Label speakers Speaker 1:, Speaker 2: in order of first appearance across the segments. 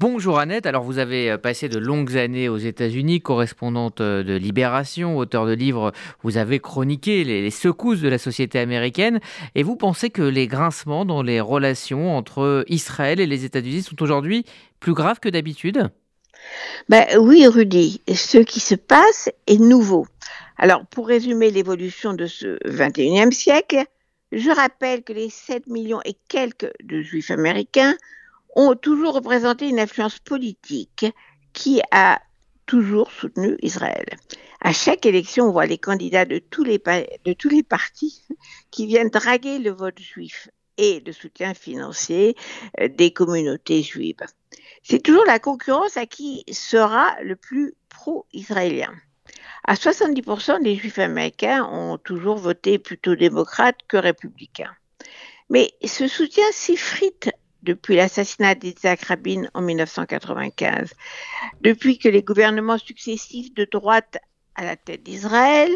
Speaker 1: Bonjour Annette, alors vous avez euh, passé de longues années aux États-Unis, correspondante euh, de Libération, auteur de livres, vous avez chroniqué les, secousses de la société américaine. Et vous pensez que les grincements dans les relations entre Israël et les États-Unis sont aujourd'hui plus graves que d'habitude?
Speaker 2: Ben, Oui Rudy, ce qui se passe est nouveau. Alors pour résumer l'évolution de ce 21e siècle, je rappelle que les 7 millions et quelques de juifs américains ont toujours représenté une influence politique qui a toujours soutenu Israël. À chaque élection, on voit les candidats de tous les, de tous les partis qui viennent draguer le vote juif et le soutien financier euh, des communautés juives. C'est toujours la concurrence à qui sera le plus pro-israélien. À 70%, les juifs américains ont toujours voté plutôt démocrate que républicain. Mais ce soutien s'effrite depuis l'assassinat d'Isaac Rabin en 1995, depuis que les gouvernements successifs de droite à la tête d'Israël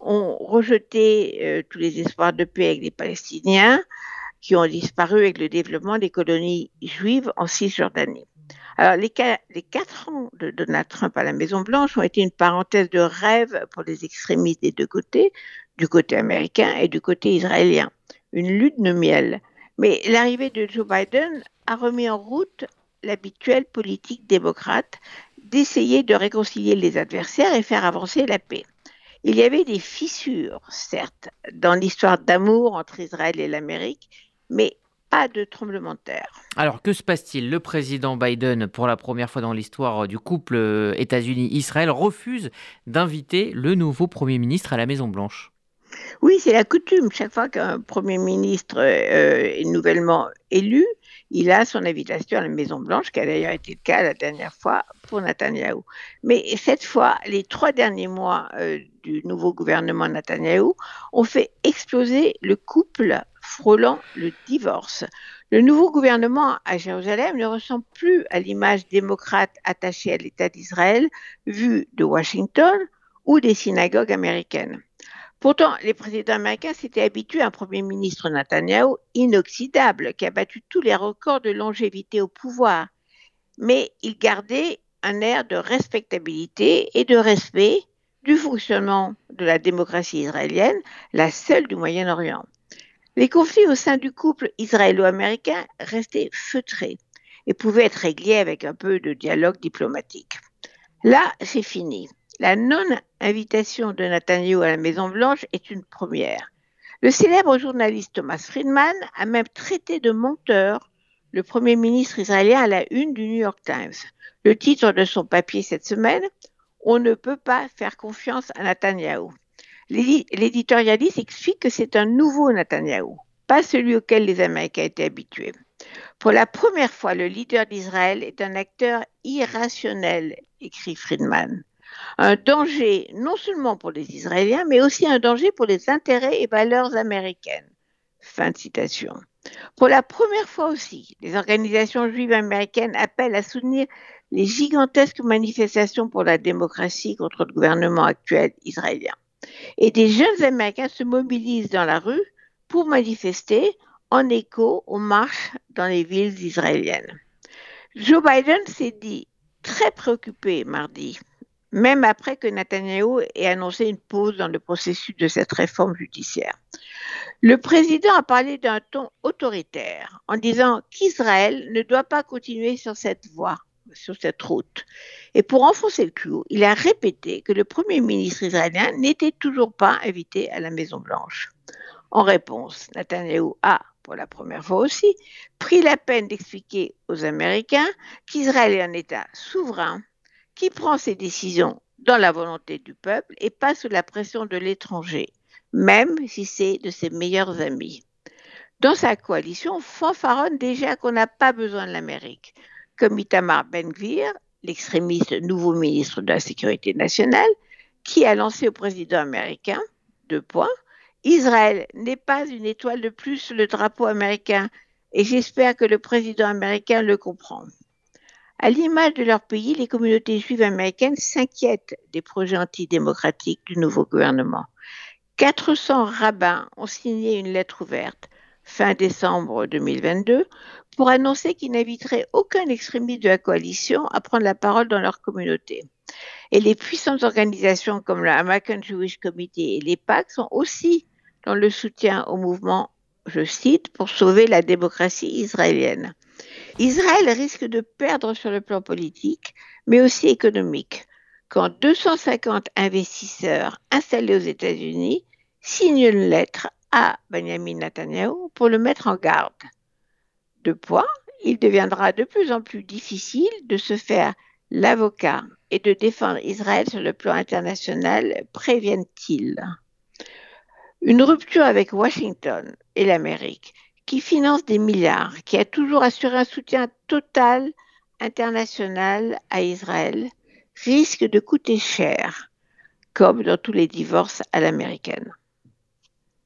Speaker 2: ont rejeté euh, tous les espoirs de paix avec les Palestiniens, qui ont disparu avec le développement des colonies juives en Cisjordanie. Alors, les, les, quatre ans de Donald Trump à la Maison-Blanche ont été une parenthèse de rêve pour les extrémistes des deux côtés, du côté américain et du côté israélien. Une lutte de miel. Mais l'arrivée de Joe Biden a remis en route l'habituelle politique démocrate d'essayer de réconcilier les adversaires et faire avancer la paix. Il y avait des fissures, certes, dans l'histoire d'amour entre Israël et l'Amérique, mais pas de tremblement de terre.
Speaker 1: Alors que se passe-t-il? Le président Biden, pour la première fois dans l'histoire du couple euh, États-Unis-Israël, refuse d'inviter le nouveau Premier ministre à la Maison-Blanche.
Speaker 2: Oui, c'est la coutume. Chaque fois qu'un Premier ministre euh, est nouvellement élu, il a son invitation à la Maison-Blanche, qui a d'ailleurs été le cas la dernière fois pour Netanyahou. Mais cette fois, les trois derniers mois euh, du nouveau gouvernement Netanyahou ont fait exploser le couple frôlant le divorce. Le nouveau gouvernement à Jérusalem ne ressemble plus à l'image démocrate attachée à l'État d'Israël vue de Washington ou des synagogues américaines. Pourtant, les présidents américains s'étaient habitués à un Premier ministre Netanyahu inoxydable, qui a battu tous les records de longévité au pouvoir. Mais il gardait un air de respectabilité et de respect du fonctionnement de la démocratie israélienne, la seule du Moyen-Orient. Les conflits au sein du couple israélo-américain restaient feutrés et pouvaient être réglés avec un peu de dialogue diplomatique. Là, c'est fini. La non-invitation de Netanyahu à la Maison-Blanche est une première. Le célèbre journaliste Thomas Friedman a même traité de menteur le Premier ministre israélien à la une du New York Times. Le titre de son papier cette semaine On ne peut pas faire confiance à Netanyahu. L'éditorialiste explique que c'est un nouveau Netanyahu, pas celui auquel les Américains étaient habitués. Pour la première fois, le leader d'Israël est un acteur irrationnel, écrit Friedman un danger non seulement pour les Israéliens, mais aussi un danger pour les intérêts et valeurs américaines. Fin de citation. Pour la première fois aussi, les organisations juives américaines appellent à soutenir les gigantesques manifestations pour la démocratie contre le gouvernement actuel israélien. Et des jeunes Américains se mobilisent dans la rue pour manifester en écho aux marches dans les villes israéliennes. Joe Biden s'est dit très préoccupé mardi même après que Netanyahu ait annoncé une pause dans le processus de cette réforme judiciaire. Le président a parlé d'un ton autoritaire en disant qu'Israël ne doit pas continuer sur cette voie, sur cette route. Et pour enfoncer le clou, il a répété que le Premier ministre israélien n'était toujours pas invité à la Maison-Blanche. En réponse, Netanyahu a, pour la première fois aussi, pris la peine d'expliquer aux Américains qu'Israël est un État souverain qui prend ses décisions dans la volonté du peuple et pas sous la pression de l'étranger, même si c'est de ses meilleurs amis. Dans sa coalition, fanfaronne déjà qu'on n'a pas besoin de l'Amérique, comme Itamar Ben-Gvir, l'extrémiste nouveau ministre de la Sécurité nationale, qui a lancé au président américain, deux points, Israël n'est pas une étoile de plus sur le drapeau américain et j'espère que le président américain le comprend. À l'image de leur pays, les communautés juives américaines s'inquiètent des projets antidémocratiques du nouveau gouvernement. 400 rabbins ont signé une lettre ouverte fin décembre 2022 pour annoncer qu'il n'inviterait aucun extrémiste de la coalition à prendre la parole dans leur communauté. Et les puissantes organisations comme le American Jewish Committee et l'EPAC sont aussi dans le soutien au mouvement, je cite, pour sauver la démocratie israélienne. Israël risque de perdre sur le plan politique, mais aussi économique, quand 250 investisseurs installés aux États-Unis signent une lettre à Benjamin Netanyahu pour le mettre en garde. De poids, il deviendra de plus en plus difficile de se faire l'avocat et de défendre Israël sur le plan international, préviennent-ils. Une rupture avec Washington et l'Amérique, qui finance des milliards, qui a toujours assuré un soutien total international à Israël, risque de coûter cher, comme dans tous les divorces à l'américaine.